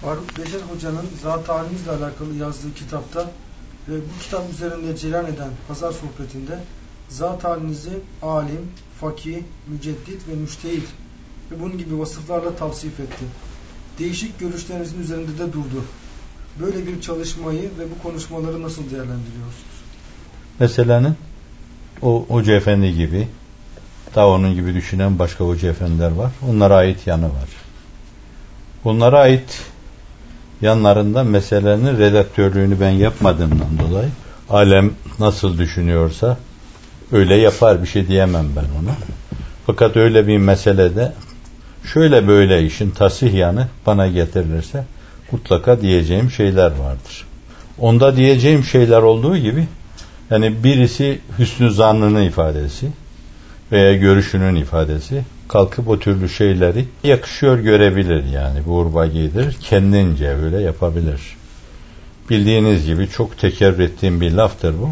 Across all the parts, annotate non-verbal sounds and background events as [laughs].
Faruk Beşer Hoca'nın zat halimizle alakalı yazdığı kitapta ve bu kitap üzerinde cereyan eden pazar sohbetinde zat halinizi alim, fakih, müceddit ve müştehit ve bunun gibi vasıflarla tavsif etti. Değişik görüşlerinizin üzerinde de durdu. Böyle bir çalışmayı ve bu konuşmaları nasıl değerlendiriyorsunuz? Meselenin o Hoca Efendi gibi daha onun gibi düşünen başka Hoca Efendiler var. Onlara ait yanı var. Bunlara ait yanlarında meselenin redaktörlüğünü ben yapmadığımdan dolayı alem nasıl düşünüyorsa öyle yapar bir şey diyemem ben ona. Fakat öyle bir meselede şöyle böyle işin tasih yanı bana getirilirse mutlaka diyeceğim şeyler vardır. Onda diyeceğim şeyler olduğu gibi yani birisi hüsnü zannının ifadesi veya görüşünün ifadesi kalkıp o türlü şeyleri yakışıyor görebilir yani bu urbagidir. Kendince öyle yapabilir. Bildiğiniz gibi çok tekerrür ettiğim bir laftır bu.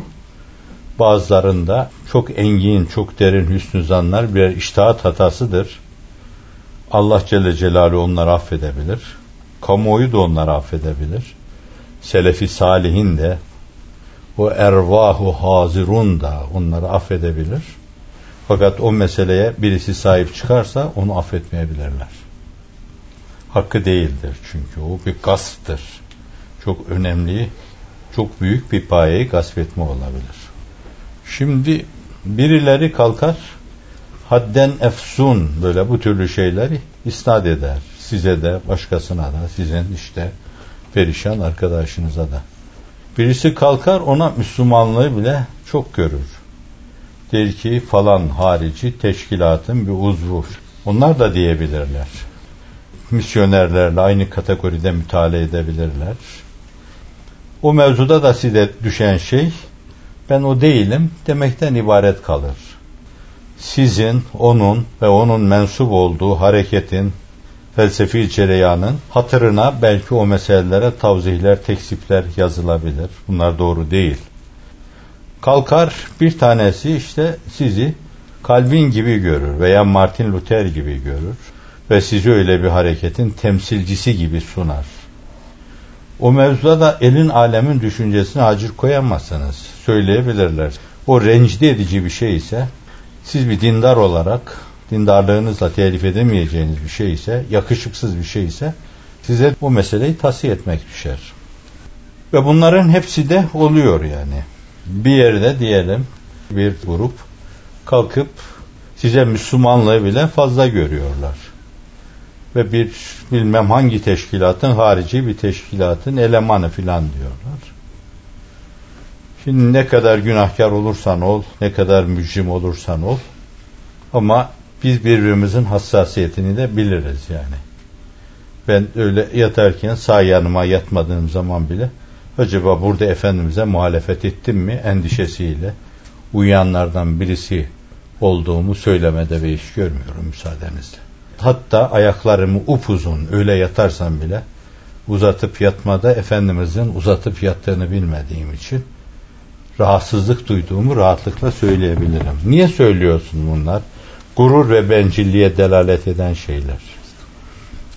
Bazılarında çok engin, çok derin hüsnü zanlar bir iştahat hatasıdır. Allah Celle Celaluhu onları affedebilir. Kamuoyu da onları affedebilir. Selefi salihin de o ervahu hazirun da onları affedebilir. Fakat o meseleye birisi sahip çıkarsa onu affetmeyebilirler. Hakkı değildir çünkü o bir gasptır. Çok önemli, çok büyük bir payeyi gasp etme olabilir. Şimdi birileri kalkar hadden efsun böyle bu türlü şeyleri isnat eder. Size de başkasına da sizin işte perişan arkadaşınıza da. Birisi kalkar ona Müslümanlığı bile çok görür. Der ki falan harici teşkilatın bir uzvu. Onlar da diyebilirler. Misyonerlerle aynı kategoride müteala edebilirler. O mevzuda da size düşen şey ben o değilim demekten ibaret kalır. Sizin, onun ve onun mensup olduğu hareketin felsefi cereyanın hatırına belki o meselelere tavzihler, teksipler yazılabilir. Bunlar doğru değil. Kalkar bir tanesi işte sizi Calvin gibi görür veya Martin Luther gibi görür ve sizi öyle bir hareketin temsilcisi gibi sunar. O mevzuda da elin alemin düşüncesine acır koyamazsınız. Söyleyebilirler. O rencide edici bir şey ise siz bir dindar olarak dindarlığınızla telif edemeyeceğiniz bir şey ise, yakışıksız bir şey ise size bu meseleyi tasih etmek düşer. Ve bunların hepsi de oluyor yani. Bir yerde diyelim bir grup kalkıp size Müslümanlığı bile fazla görüyorlar. Ve bir bilmem hangi teşkilatın harici bir teşkilatın elemanı filan diyorlar. Şimdi ne kadar günahkar olursan ol, ne kadar mücrim olursan ol ama biz birbirimizin hassasiyetini de biliriz yani. Ben öyle yatarken sağ yanıma yatmadığım zaman bile acaba burada Efendimiz'e muhalefet ettim mi endişesiyle uyanlardan birisi olduğumu söylemede ve iş görmüyorum müsaadenizle. Hatta ayaklarımı upuzun öyle yatarsam bile uzatıp yatmada Efendimiz'in uzatıp yattığını bilmediğim için rahatsızlık duyduğumu rahatlıkla söyleyebilirim. Niye söylüyorsun bunlar? Gurur ve bencilliğe delalet eden şeyler.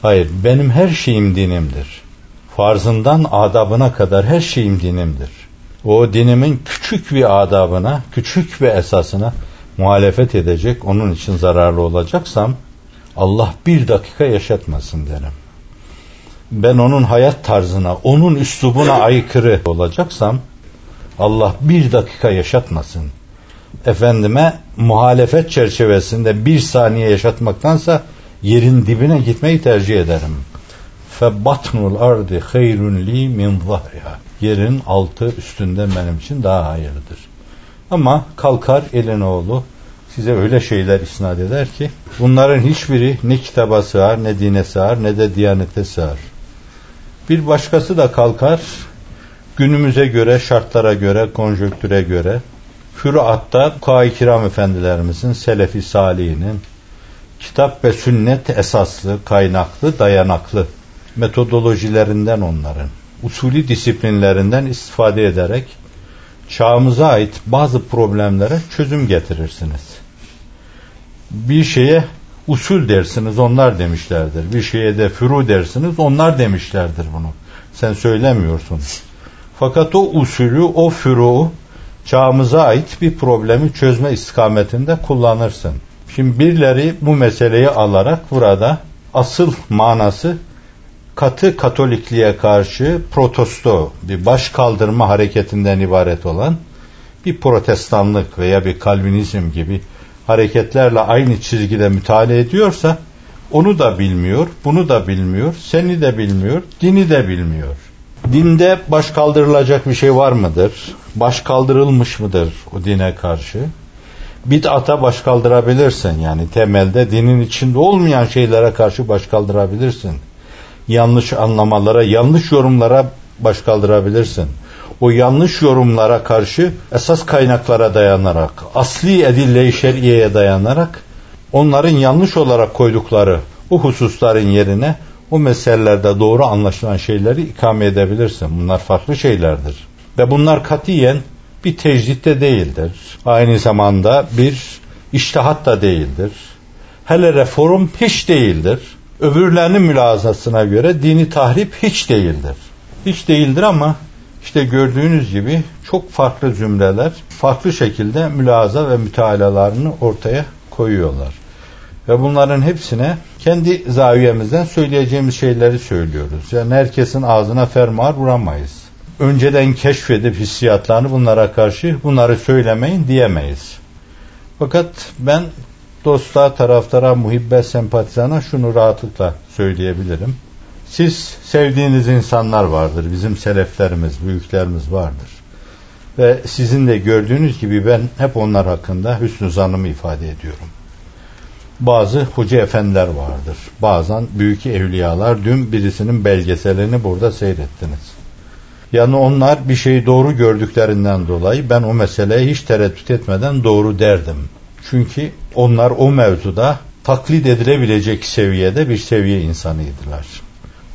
Hayır, benim her şeyim dinimdir. Farzından adabına kadar her şeyim dinimdir. O dinimin küçük bir adabına, küçük bir esasına muhalefet edecek, onun için zararlı olacaksam Allah bir dakika yaşatmasın derim. Ben onun hayat tarzına, onun üslubuna [laughs] aykırı olacaksam Allah bir dakika yaşatmasın. Efendime muhalefet çerçevesinde bir saniye yaşatmaktansa yerin dibine gitmeyi tercih ederim. Febatnul ardi hayrun li min zahriha. Yerin altı üstünde benim için daha hayırlıdır. Ama kalkar elin oğlu size öyle şeyler isnat eder ki bunların hiçbiri ne kitaba sığar ne dine sığar ne de diyanete sığar. Bir başkası da kalkar günümüze göre, şartlara göre, konjöktüre göre Füruat'ta Kuay Kiram Efendilerimizin, Selefi Salihinin kitap ve sünnet esaslı, kaynaklı, dayanaklı metodolojilerinden onların, usulü disiplinlerinden istifade ederek çağımıza ait bazı problemlere çözüm getirirsiniz. Bir şeye usul dersiniz onlar demişlerdir. Bir şeye de furu dersiniz onlar demişlerdir bunu. Sen söylemiyorsun. Fakat o usulü, o furu çağımıza ait bir problemi çözme istikametinde kullanırsın. Şimdi birileri bu meseleyi alarak burada asıl manası katı katolikliğe karşı protesto bir baş kaldırma hareketinden ibaret olan bir protestanlık veya bir kalvinizm gibi hareketlerle aynı çizgide müteala ediyorsa onu da bilmiyor, bunu da bilmiyor, seni de bilmiyor, dini de bilmiyor. Dinde baş kaldırılacak bir şey var mıdır? Baş kaldırılmış mıdır o dine karşı? Bid'ata baş kaldırabilirsin yani temelde dinin içinde olmayan şeylere karşı baş kaldırabilirsin. Yanlış anlamalara, yanlış yorumlara baş kaldırabilirsin. O yanlış yorumlara karşı esas kaynaklara dayanarak, asli edille-i şer'iyeye dayanarak onların yanlış olarak koydukları bu hususların yerine o meselelerde doğru anlaşılan şeyleri ikame edebilirsin. Bunlar farklı şeylerdir. Ve bunlar katiyen bir tecrit de değildir. Aynı zamanda bir iştihat da değildir. Hele reform hiç değildir. Öbürlerinin mülazasına göre dini tahrip hiç değildir. Hiç değildir ama işte gördüğünüz gibi çok farklı cümleler farklı şekilde mülaza ve mütealalarını ortaya koyuyorlar. Ve bunların hepsine kendi zaviyemizden söyleyeceğimiz şeyleri söylüyoruz. Yani herkesin ağzına fermuar vuramayız. Önceden keşfedip hissiyatlarını bunlara karşı bunları söylemeyin diyemeyiz. Fakat ben dosta, taraftara, muhibbe, sempatizana şunu rahatlıkla söyleyebilirim. Siz sevdiğiniz insanlar vardır. Bizim seleflerimiz, büyüklerimiz vardır. Ve sizin de gördüğünüz gibi ben hep onlar hakkında hüsnü zanımı ifade ediyorum bazı hoca efendiler vardır. Bazen büyük evliyalar. Dün birisinin belgeselini burada seyrettiniz. Yani onlar bir şeyi doğru gördüklerinden dolayı ben o meseleye hiç tereddüt etmeden doğru derdim. Çünkü onlar o mevzuda taklit edilebilecek seviyede bir seviye insanıydılar.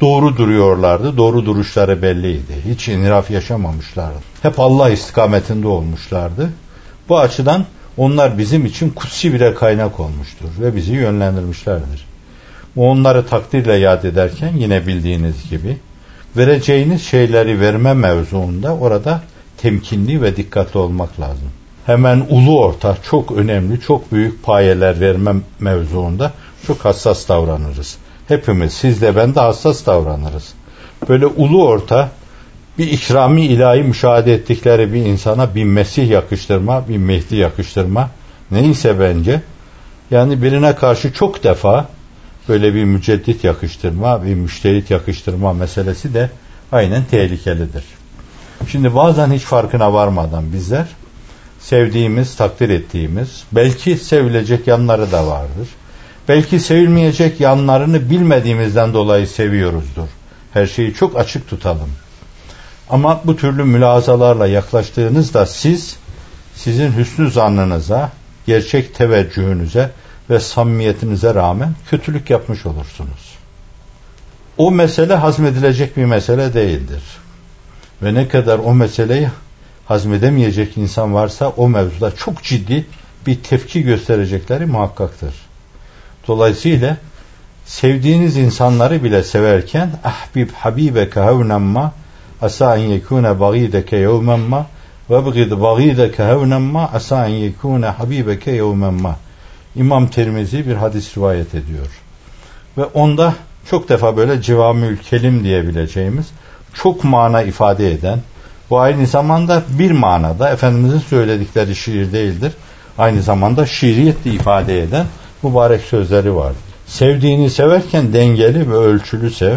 Doğru duruyorlardı, doğru duruşları belliydi. Hiç iniraf yaşamamışlardı. Hep Allah istikametinde olmuşlardı. Bu açıdan onlar bizim için kutsi bile kaynak olmuştur ve bizi yönlendirmişlerdir. Onları takdirle yad ederken yine bildiğiniz gibi vereceğiniz şeyleri verme mevzuunda orada temkinli ve dikkatli olmak lazım. Hemen ulu orta çok önemli, çok büyük payeler verme mevzuunda çok hassas davranırız. Hepimiz, siz de ben de hassas davranırız. Böyle ulu orta bir ikrami ilahi müşahede ettikleri bir insana bir Mesih yakıştırma, bir Mehdi yakıştırma neyse bence yani birine karşı çok defa böyle bir müceddit yakıştırma, bir müşterit yakıştırma meselesi de aynen tehlikelidir. Şimdi bazen hiç farkına varmadan bizler sevdiğimiz, takdir ettiğimiz, belki sevilecek yanları da vardır. Belki sevilmeyecek yanlarını bilmediğimizden dolayı seviyoruzdur. Her şeyi çok açık tutalım. Ama bu türlü mülazalarla yaklaştığınızda siz sizin hüsnü zannınıza, gerçek teveccühünüze ve samimiyetinize rağmen kötülük yapmış olursunuz. O mesele hazmedilecek bir mesele değildir. Ve ne kadar o meseleyi hazmedemeyecek insan varsa o mevzuda çok ciddi bir tepki gösterecekleri muhakkaktır. Dolayısıyla sevdiğiniz insanları bile severken ahbib habibeke hevnemma asa en yekune bagideke yevmen ma ve bgid bagideke hevnen ma asa en yekune habibeke yevmen ma İmam Tirmizi bir hadis rivayet ediyor. Ve onda çok defa böyle civamül kelim diyebileceğimiz çok mana ifade eden bu aynı zamanda bir manada Efendimizin söyledikleri şiir değildir. Aynı zamanda şiiriyet ifade eden mübarek sözleri var. Sevdiğini severken dengeli ve ölçülü sev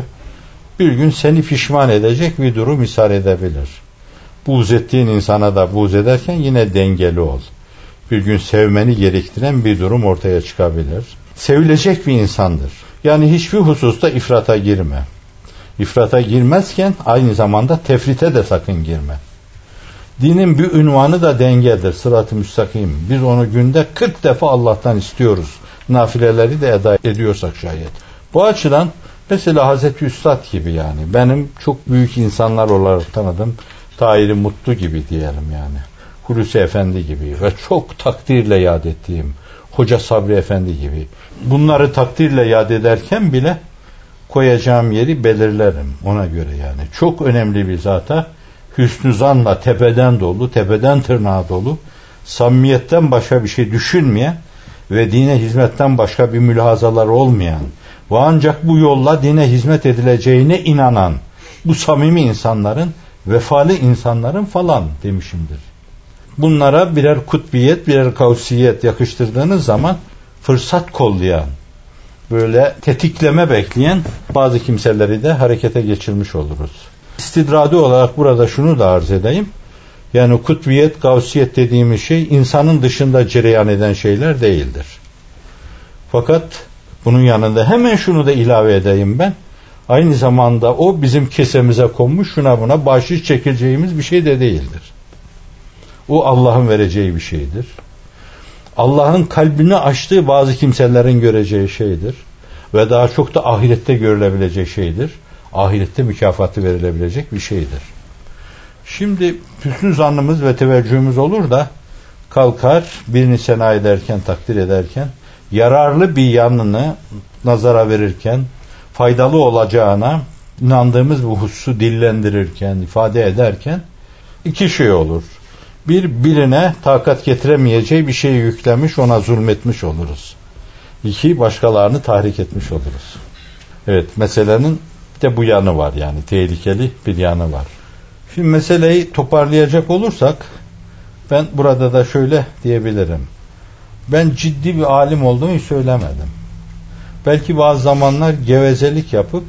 bir gün seni pişman edecek bir durum ishar edebilir. Buğz ettiğin insana da buğz ederken yine dengeli ol. Bir gün sevmeni gerektiren bir durum ortaya çıkabilir. Sevilecek bir insandır. Yani hiçbir hususta ifrata girme. İfrata girmezken aynı zamanda tefrite de sakın girme. Dinin bir ünvanı da dengedir, sırat-ı müstakim. Biz onu günde 40 defa Allah'tan istiyoruz. Nafileleri de eda ediyorsak şayet. Bu açıdan Mesela Hazreti Üstad gibi yani. Benim çok büyük insanlar olarak tanıdım. Tahir Mutlu gibi diyelim yani. Hulusi Efendi gibi ve çok takdirle yad ettiğim Hoca Sabri Efendi gibi. Bunları takdirle yad ederken bile koyacağım yeri belirlerim ona göre yani. Çok önemli bir zata hüsnü zanla tepeden dolu, tepeden tırnağa dolu, samimiyetten başka bir şey düşünmeyen ve dine hizmetten başka bir mülahazalar olmayan ve ancak bu yolla dine hizmet edileceğine inanan bu samimi insanların, vefalı insanların falan demişimdir. Bunlara birer kutbiyet, birer kavsiyet yakıştırdığınız zaman fırsat kollayan, böyle tetikleme bekleyen bazı kimseleri de harekete geçirmiş oluruz. İstidradi olarak burada şunu da arz edeyim. Yani kutbiyet, gavsiyet dediğimiz şey insanın dışında cereyan eden şeyler değildir. Fakat bunun yanında hemen şunu da ilave edeyim ben. Aynı zamanda o bizim kesemize konmuş şuna buna bahşiş çekeceğimiz bir şey de değildir. O Allah'ın vereceği bir şeydir. Allah'ın kalbini açtığı bazı kimselerin göreceği şeydir. Ve daha çok da ahirette görülebilecek şeydir. Ahirette mükafatı verilebilecek bir şeydir. Şimdi hüsnü zannımız ve teveccühümüz olur da kalkar birini sena ederken, takdir ederken yararlı bir yanını nazara verirken faydalı olacağına inandığımız bu hususu dillendirirken, ifade ederken iki şey olur. Bir, birine takat getiremeyeceği bir şeyi yüklemiş, ona zulmetmiş oluruz. İki, başkalarını tahrik etmiş oluruz. Evet, meselenin de bu yanı var yani, tehlikeli bir yanı var. Şimdi meseleyi toparlayacak olursak, ben burada da şöyle diyebilirim. Ben ciddi bir alim olduğumu söylemedim. Belki bazı zamanlar gevezelik yapıp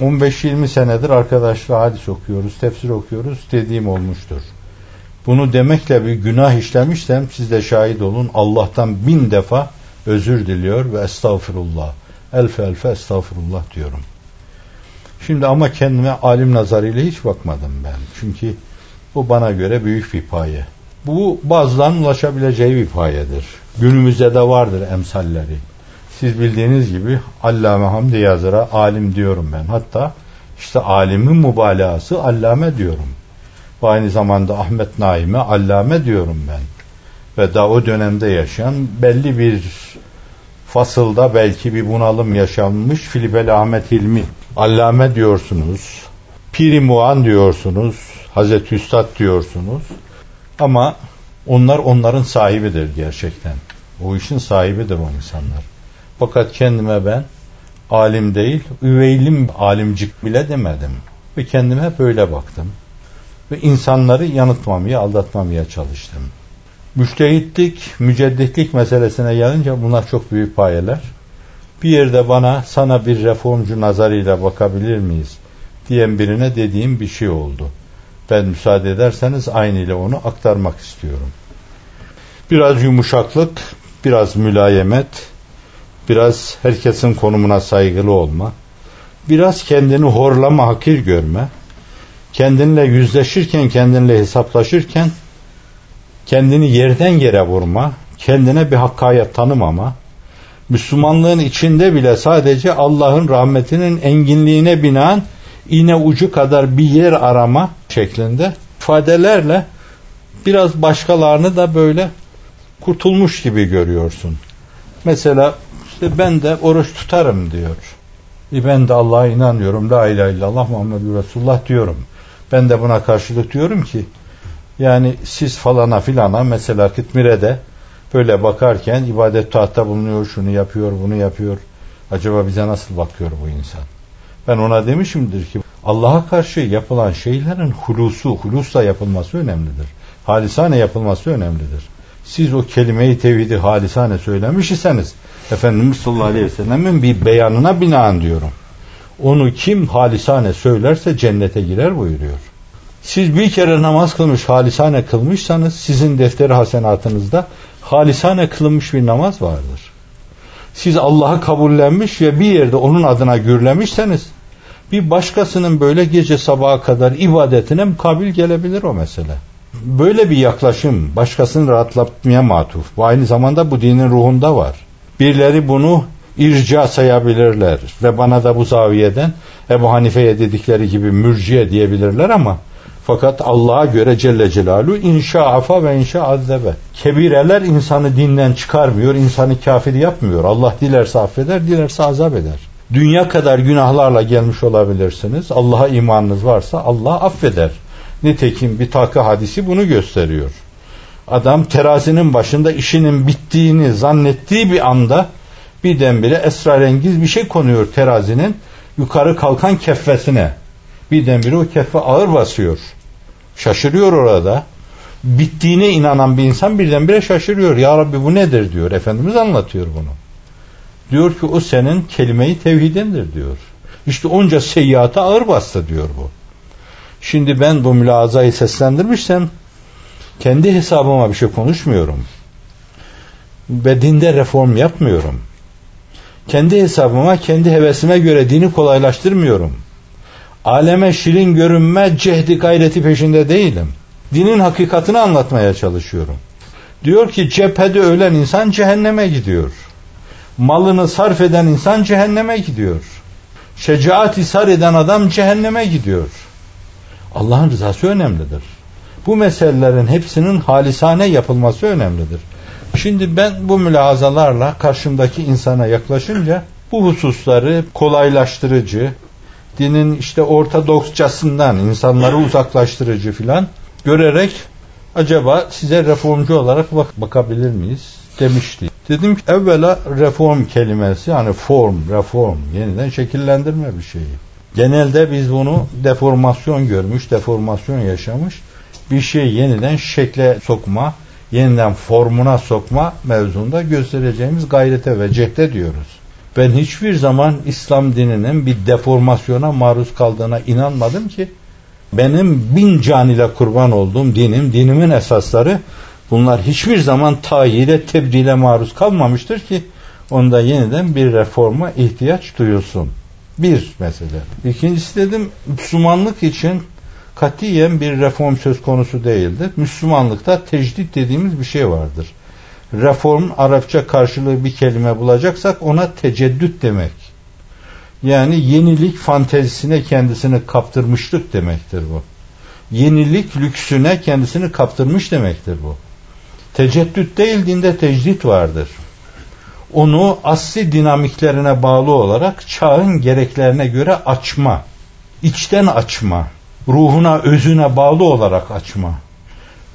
15-20 senedir arkadaşla hadis okuyoruz, tefsir okuyoruz dediğim olmuştur. Bunu demekle bir günah işlemişsem siz de şahit olun. Allah'tan bin defa özür diliyor ve estağfurullah. Elfe elfe estağfurullah diyorum. Şimdi ama kendime alim nazarıyla hiç bakmadım ben. Çünkü bu bana göre büyük bir paye. Bu bazılarının ulaşabileceği bir payedir. Günümüzde de vardır emsalleri. Siz bildiğiniz gibi Allame Hamdi Yazır'a alim diyorum ben. Hatta işte alimin mübalağası allame diyorum. Ve aynı zamanda Ahmet Naim'e allame diyorum ben. Ve daha o dönemde yaşayan belli bir fasılda belki bir bunalım yaşanmış Filipel Ahmet Hilmi allame diyorsunuz. Piri Muan diyorsunuz. Hazreti Üstad diyorsunuz. Ama onlar onların sahibidir gerçekten. O işin sahibidir o insanlar. Fakat kendime ben alim değil, üveylim alimcik bile demedim. Ve kendime böyle baktım. Ve insanları yanıltmamaya, aldatmamaya çalıştım. Müştehitlik, mücedditlik meselesine gelince bunlar çok büyük payeler. Bir yerde bana sana bir reformcu nazarıyla bakabilir miyiz diyen birine dediğim bir şey oldu. Ben müsaade ederseniz aynı ile onu aktarmak istiyorum. Biraz yumuşaklık, biraz mülayemet, biraz herkesin konumuna saygılı olma, biraz kendini horlama, hakir görme, kendinle yüzleşirken, kendinle hesaplaşırken kendini yerden yere vurma, kendine bir hakkayet tanımama, Müslümanlığın içinde bile sadece Allah'ın rahmetinin enginliğine binaen iğne ucu kadar bir yer arama şeklinde ifadelerle biraz başkalarını da böyle kurtulmuş gibi görüyorsun. Mesela işte ben de oruç tutarım diyor. E ben de Allah'a inanıyorum. La ilahe illallah Muhammedur Resulullah diyorum. Ben de buna karşılık diyorum ki yani siz falana filana mesela Kıtmire'de böyle bakarken ibadet tahta bulunuyor, şunu yapıyor, bunu yapıyor. Acaba bize nasıl bakıyor bu insan? Ben ona demişimdir ki Allah'a karşı yapılan şeylerin hulusu, hulusla yapılması önemlidir. Halisane yapılması önemlidir. Siz o kelimeyi tevhidi halisane söylemiş iseniz Efendimiz sallallahu aleyhi ve sellemin bir beyanına binaen diyorum. Onu kim halisane söylerse cennete girer buyuruyor. Siz bir kere namaz kılmış, halisane kılmışsanız sizin defteri hasenatınızda halisane kılınmış bir namaz vardır. Siz Allah'ı kabullenmiş ve bir yerde onun adına gürlemişseniz bir başkasının böyle gece sabaha kadar ibadetine mukabil gelebilir o mesele. Böyle bir yaklaşım başkasını rahatlatmaya matuf. Ve aynı zamanda bu dinin ruhunda var. Birileri bunu irca sayabilirler ve bana da bu zaviyeden Ebu Hanife'ye dedikleri gibi mürciye diyebilirler ama Fakat Allah'a göre Celle Celaluhu inşa afa ve inşa azzebe. Kebireler insanı dinden çıkarmıyor, insanı kafir yapmıyor. Allah dilerse affeder, dilerse azap eder. Dünya kadar günahlarla gelmiş olabilirsiniz. Allah'a imanınız varsa Allah affeder. Nitekim bir takı hadisi bunu gösteriyor. Adam terazinin başında işinin bittiğini zannettiği bir anda birdenbire esrarengiz bir şey konuyor terazinin yukarı kalkan keffesine. Birdenbire o keffe ağır basıyor. Şaşırıyor orada. Bittiğine inanan bir insan birdenbire şaşırıyor. Ya Rabbi bu nedir diyor. Efendimiz anlatıyor bunu. Diyor ki o senin kelime-i tevhidindir diyor. İşte onca seyyata ağır bastı diyor bu. Şimdi ben bu mülazayı seslendirmişsem kendi hesabıma bir şey konuşmuyorum. Ve dinde reform yapmıyorum. Kendi hesabıma, kendi hevesime göre dini kolaylaştırmıyorum. Aleme şirin görünme cehdi gayreti peşinde değilim. Dinin hakikatini anlatmaya çalışıyorum. Diyor ki cephede ölen insan cehenneme gidiyor. Malını sarf eden insan cehenneme gidiyor. Şecaat isar eden adam cehenneme gidiyor. Allah'ın rızası önemlidir. Bu meselelerin hepsinin halisane yapılması önemlidir. Şimdi ben bu mülahazalarla karşımdaki insana yaklaşınca bu hususları kolaylaştırıcı, dinin işte ortodoksçasından insanları uzaklaştırıcı filan görerek acaba size reformcu olarak bak bakabilir miyiz demişti. Dedim ki evvela reform kelimesi yani form, reform yeniden şekillendirme bir şeyi. Genelde biz bunu deformasyon görmüş, deformasyon yaşamış bir şey yeniden şekle sokma, yeniden formuna sokma mevzunda göstereceğimiz gayrete ve cehde diyoruz. Ben hiçbir zaman İslam dininin bir deformasyona maruz kaldığına inanmadım ki benim bin can ile kurban olduğum dinim, dinimin esasları bunlar hiçbir zaman tayire, tebdile maruz kalmamıştır ki onda yeniden bir reforma ihtiyaç duyulsun. Bir mesele. İkincisi dedim Müslümanlık için katiyen bir reform söz konusu değildir. Müslümanlıkta tecdit dediğimiz bir şey vardır. Reform Arapça karşılığı bir kelime bulacaksak ona teceddüt demek. Yani yenilik fantezisine kendisini kaptırmışlık demektir bu. Yenilik lüksüne kendisini kaptırmış demektir bu. Teceddüt değil dinde tecdit vardır. Onu asli dinamiklerine bağlı olarak çağın gereklerine göre açma, içten açma, ruhuna, özüne bağlı olarak açma.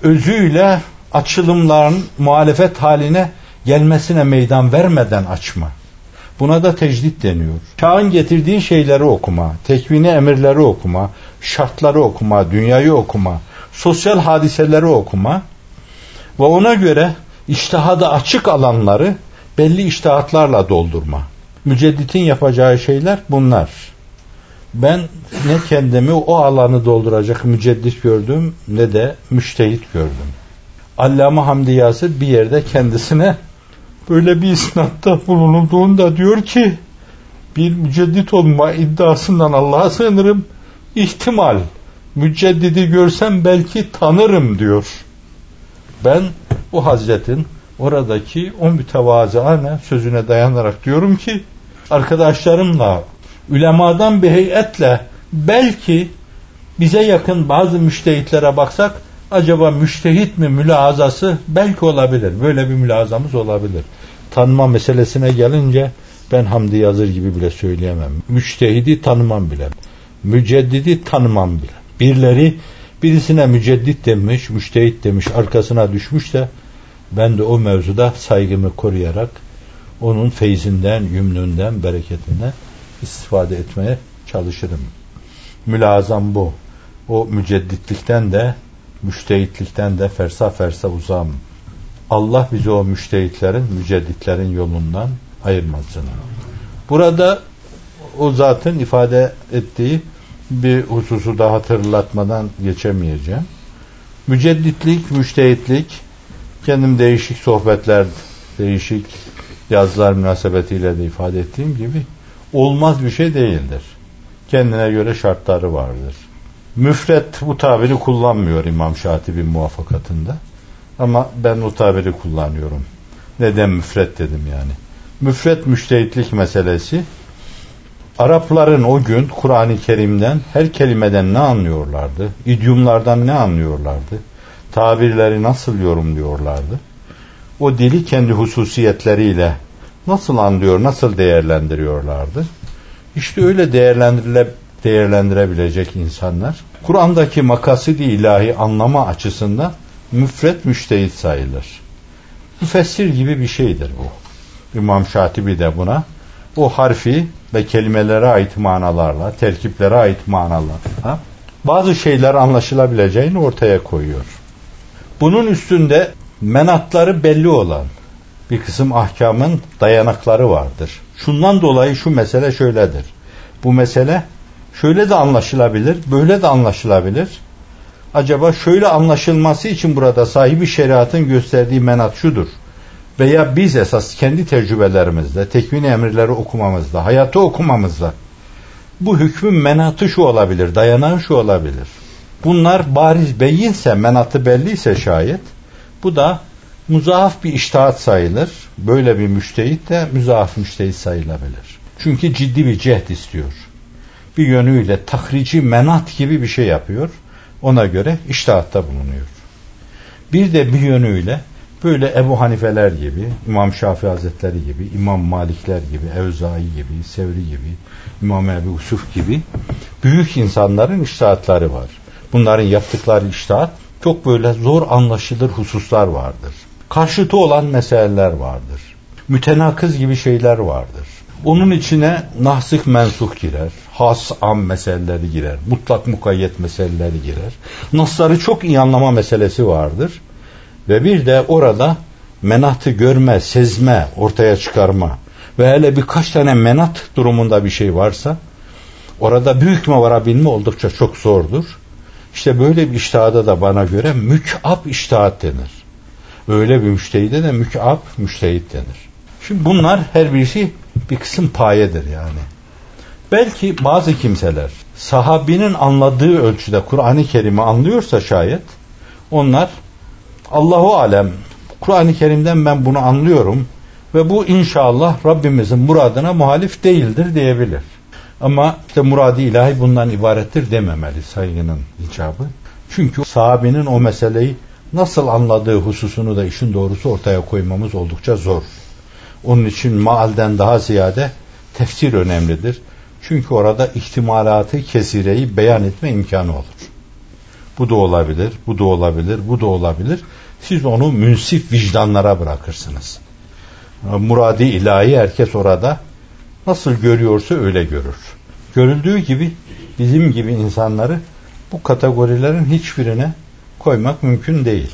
Özüyle açılımların muhalefet haline gelmesine meydan vermeden açma. Buna da tecdit deniyor. Çağın getirdiği şeyleri okuma, tekvini emirleri okuma, şartları okuma, dünyayı okuma, sosyal hadiseleri okuma ve ona göre iştihada açık alanları belli iştihatlarla doldurma. Mücedditin yapacağı şeyler bunlar. Ben ne kendimi o alanı dolduracak müceddit gördüm ne de müştehit gördüm. Allame Hamdi Yasir bir yerde kendisine böyle bir isnatta bulunulduğunda diyor ki bir müceddit olma iddiasından Allah'a sığınırım. İhtimal müceddidi görsem belki tanırım diyor. Ben bu hazretin oradaki o mütevazıane sözüne dayanarak diyorum ki arkadaşlarımla ulemadan bir heyetle belki bize yakın bazı müştehitlere baksak acaba müştehit mi mülazası belki olabilir. Böyle bir mülazamız olabilir. Tanıma meselesine gelince ben Hamdi Yazır gibi bile söyleyemem. Müştehidi tanımam bile. Müceddidi tanımam bile. Birileri birisine müceddit demiş, müştehit demiş, arkasına düşmüş de ben de o mevzuda saygımı koruyarak onun feyzinden, yümnünden, bereketinden istifade etmeye çalışırım. Mülazam bu. O mücedditlikten de müştehitlikten de fersa fersa uzam. Allah bizi o müştehitlerin, mücedditlerin yolundan ayırmasın. Burada o zatın ifade ettiği bir hususu da hatırlatmadan geçemeyeceğim. Mücedditlik, müştehitlik kendim değişik sohbetler, değişik yazılar münasebetiyle de ifade ettiğim gibi olmaz bir şey değildir. Kendine göre şartları vardır. Müfret bu tabiri kullanmıyor İmam Şatibi muvaffakatında. Ama ben o tabiri kullanıyorum. Neden müfret dedim yani. Müfret müştehitlik meselesi Arapların o gün Kur'an-ı Kerim'den her kelimeden ne anlıyorlardı? İdyumlardan ne anlıyorlardı? Tabirleri nasıl yorumluyorlardı? O dili kendi hususiyetleriyle nasıl anlıyor, nasıl değerlendiriyorlardı? İşte öyle değerlendirile, değerlendirebilecek insanlar Kur'an'daki makasidi ilahi anlama açısından müfret müştehit sayılır. Müfessir gibi bir şeydir bu. İmam Şatibi de buna o harfi ve kelimelere ait manalarla, terkiplere ait manalarla bazı şeyler anlaşılabileceğini ortaya koyuyor. Bunun üstünde menatları belli olan bir kısım ahkamın dayanakları vardır. Şundan dolayı şu mesele şöyledir. Bu mesele şöyle de anlaşılabilir, böyle de anlaşılabilir. Acaba şöyle anlaşılması için burada sahibi şeriatın gösterdiği menat şudur. Veya biz esas kendi tecrübelerimizde, tekvin emirleri okumamızda, hayatı okumamızda bu hükmün menatı şu olabilir, dayanağı şu olabilir. Bunlar bariz beyinse, menatı belliyse şayet bu da muzaaf bir iştahat sayılır. Böyle bir müştehit de müzaaf müştehit sayılabilir. Çünkü ciddi bir cehd istiyor. Bir yönüyle tahrici menat gibi bir şey yapıyor. Ona göre iştahatta bulunuyor. Bir de bir yönüyle böyle Ebu Hanifeler gibi, İmam Şafii Hazretleri gibi, İmam Malikler gibi, Evzai gibi, Sevri gibi, İmam Ebu Yusuf gibi büyük insanların iştahatları var. Bunların yaptıkları iştahat çok böyle zor anlaşılır hususlar vardır. Karşıtı olan meseleler vardır. Mütenakız gibi şeyler vardır. Onun içine nahsık mensuh girer. Has am meseleleri girer. Mutlak mukayyet meseleleri girer. Nasları çok iyi anlama meselesi vardır. Ve bir de orada menatı görme, sezme, ortaya çıkarma ve hele birkaç tane menat durumunda bir şey varsa orada büyük mü varabilme oldukça çok zordur. İşte böyle bir iştihada da bana göre mük'ab iştihat denir. Öyle bir müştehide de mük'ab müştehit denir. Şimdi bunlar her birisi bir kısım payedir yani. Belki bazı kimseler sahabinin anladığı ölçüde Kur'an-ı Kerim'i anlıyorsa şayet onlar Allahu alem Kur'an-ı Kerim'den ben bunu anlıyorum ve bu inşallah Rabbimizin muradına muhalif değildir diyebilir. Ama işte muradi ilahi bundan ibarettir dememeli saygının icabı. Çünkü sahabenin o meseleyi nasıl anladığı hususunu da işin doğrusu ortaya koymamız oldukça zor. Onun için maalden daha ziyade tefsir önemlidir. Çünkü orada ihtimalatı kesireyi beyan etme imkanı olur. Bu da olabilir, bu da olabilir, bu da olabilir. Siz onu münsif vicdanlara bırakırsınız. Muradi ilahi herkes orada nasıl görüyorsa öyle görür. Görüldüğü gibi bizim gibi insanları bu kategorilerin hiçbirine koymak mümkün değil.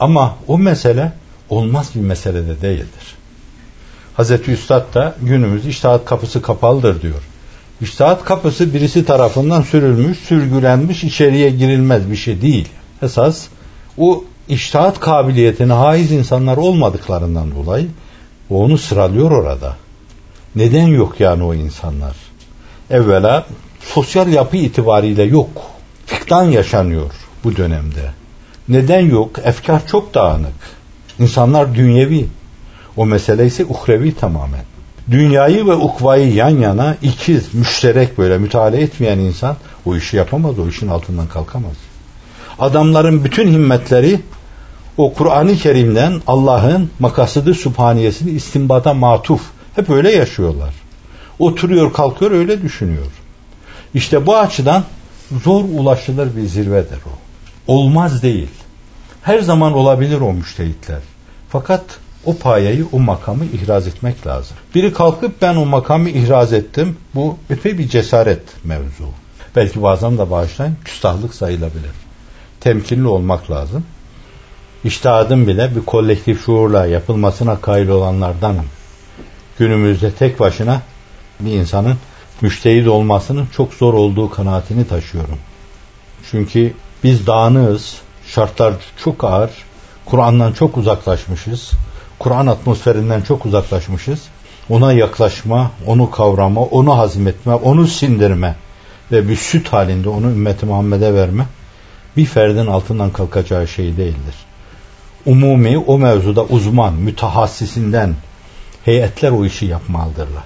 Ama o mesele olmaz bir mesele de değildir. Hazreti Üstad da günümüz iştahat kapısı kapalıdır diyor. İştahat kapısı birisi tarafından sürülmüş, sürgülenmiş, içeriye girilmez bir şey değil. Esas o iştahat kabiliyetine haiz insanlar olmadıklarından dolayı onu sıralıyor orada. Neden yok yani o insanlar? Evvela sosyal yapı itibariyle yok. Fiktan yaşanıyor bu dönemde. Neden yok? Efkar çok dağınık. İnsanlar dünyevi. O mesele ise uhrevi tamamen. Dünyayı ve ukvayı yan yana ikiz, müşterek böyle müteala etmeyen insan o işi yapamaz, o işin altından kalkamaz. Adamların bütün himmetleri o Kur'an-ı Kerim'den Allah'ın makasıdı subhaniyesini istimbata matuf. Hep öyle yaşıyorlar. Oturuyor kalkıyor öyle düşünüyor. İşte bu açıdan zor ulaşılır bir zirvedir o. Olmaz değil. Her zaman olabilir o müştehitler. Fakat o payeyi, o makamı ihraz etmek lazım. Biri kalkıp ben o makamı ihraz ettim. Bu epey bir cesaret mevzu. Belki bazen de bağışlayın küstahlık sayılabilir. Temkinli olmak lazım. İştihadım bile bir kolektif şuurla yapılmasına kail olanlardanım. Günümüzde tek başına bir insanın müştehit olmasının çok zor olduğu kanaatini taşıyorum. Çünkü biz dağınığız, şartlar çok ağır, Kur'an'dan çok uzaklaşmışız, Kur'an atmosferinden çok uzaklaşmışız. Ona yaklaşma, onu kavrama, onu hazmetme, onu sindirme ve bir süt halinde onu ümmeti Muhammed'e verme bir ferdin altından kalkacağı şey değildir. Umumi o mevzuda uzman, mütehassisinden heyetler o işi yapmalıdırlar.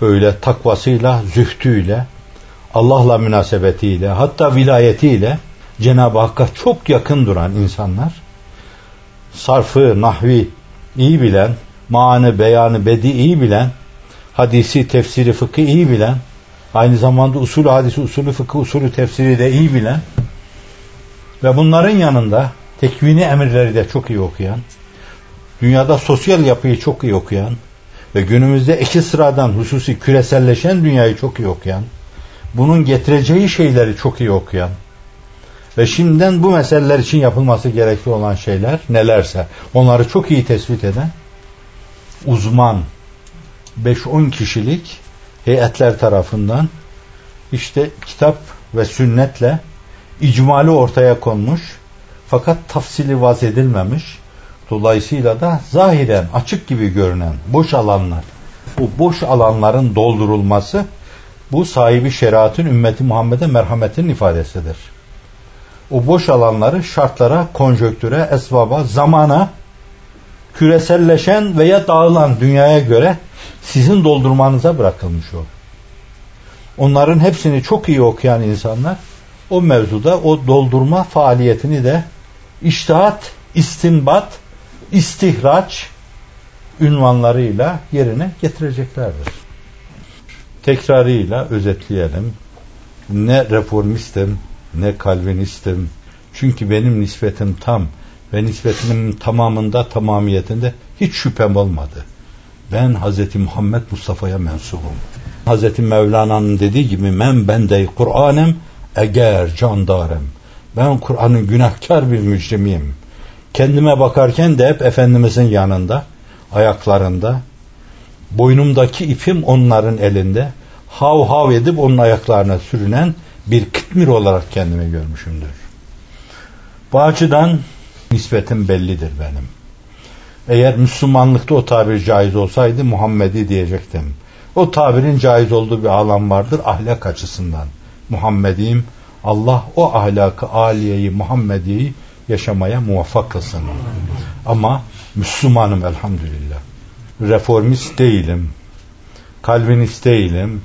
böyle takvasıyla, zühtüyle, Allah'la münasebetiyle, hatta vilayetiyle Cenab-ı Hakk'a çok yakın duran insanlar, sarfı, nahvi iyi bilen, maanı, beyanı, bedi iyi bilen, hadisi, tefsiri, fıkı iyi bilen, aynı zamanda usulü hadisi, usulü fıkı, usulü tefsiri de iyi bilen ve bunların yanında tekvini emirleri de çok iyi okuyan, dünyada sosyal yapıyı çok iyi okuyan ve günümüzde iki sıradan hususi küreselleşen dünyayı çok iyi okuyan, bunun getireceği şeyleri çok iyi okuyan ve şimdiden bu meseleler için yapılması gerekli olan şeyler nelerse onları çok iyi tespit eden uzman 5-10 kişilik heyetler tarafından işte kitap ve sünnetle icmali ortaya konmuş fakat tafsili vaz edilmemiş dolayısıyla da zahiren açık gibi görünen boş alanlar bu boş alanların doldurulması bu sahibi şeriatın ümmeti Muhammed'e merhametin ifadesidir. O boş alanları şartlara, konjöktüre, esbaba, zamana, küreselleşen veya dağılan dünyaya göre sizin doldurmanıza bırakılmış o. Onların hepsini çok iyi okuyan insanlar o mevzuda o doldurma faaliyetini de iştihat, istinbat, istihraç ünvanlarıyla yerine getireceklerdir tekrarıyla özetleyelim. Ne reformistim ne kalvinistim. Çünkü benim nispetim tam ve nispetimin tamamında tamamiyetinde hiç şüphem olmadı. Ben Hz. Muhammed Mustafa'ya mensubum. Hz. Mevlana'nın dediği gibi men bende Kur'anem eğer candarem. Ben Kur'an'ın günahkar bir mücrimiyim. Kendime bakarken de hep Efendimizin yanında, ayaklarında, boynumdaki ipim onların elinde hav hav edip onun ayaklarına sürünen bir kıtmir olarak kendimi görmüşümdür. Bu açıdan nispetim bellidir benim. Eğer Müslümanlıkta o tabir caiz olsaydı Muhammedi diyecektim. O tabirin caiz olduğu bir alan vardır ahlak açısından. Muhammediyim. Allah o ahlakı aliyeyi Muhammediyi yaşamaya muvaffak kılsın. Ama Müslümanım elhamdülillah reformist değilim, kalvinist değilim,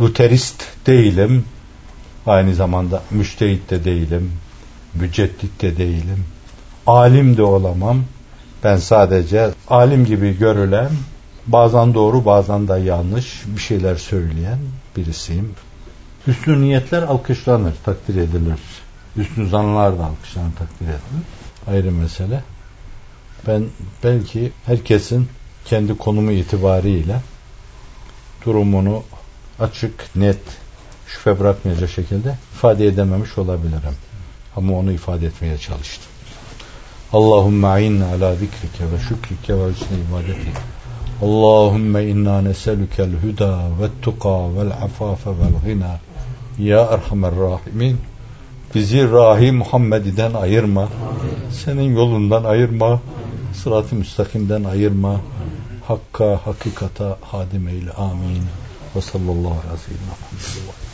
luterist değilim, aynı zamanda müştehit de değilim, müceddit de değilim, alim de olamam. Ben sadece alim gibi görülen, bazen doğru bazen de yanlış bir şeyler söyleyen birisiyim. Hüsnü niyetler alkışlanır, takdir edilir. Hüsnü zanlar da alkışlanır, takdir edilir. Ayrı mesele. Ben belki herkesin kendi konumu itibariyle durumunu açık, net, şüphe bırakmayacak şekilde ifade edememiş olabilirim. Ama onu ifade etmeye çalıştım. Allahümme a'inna ala zikrike ve şükrike ve husne ibadetik. Allahümme inna neselükel huda ve tuqa vel afafe vel gina. Ya Erhamer Rahimin. Bizi Rahim Muhammed'den ayırma. Senin yolundan ayırma. Sırat-ı müstakimden ayırma hakka, hakikata hadim eyle. Amin. Ve sallallahu aleyhi ve sellem.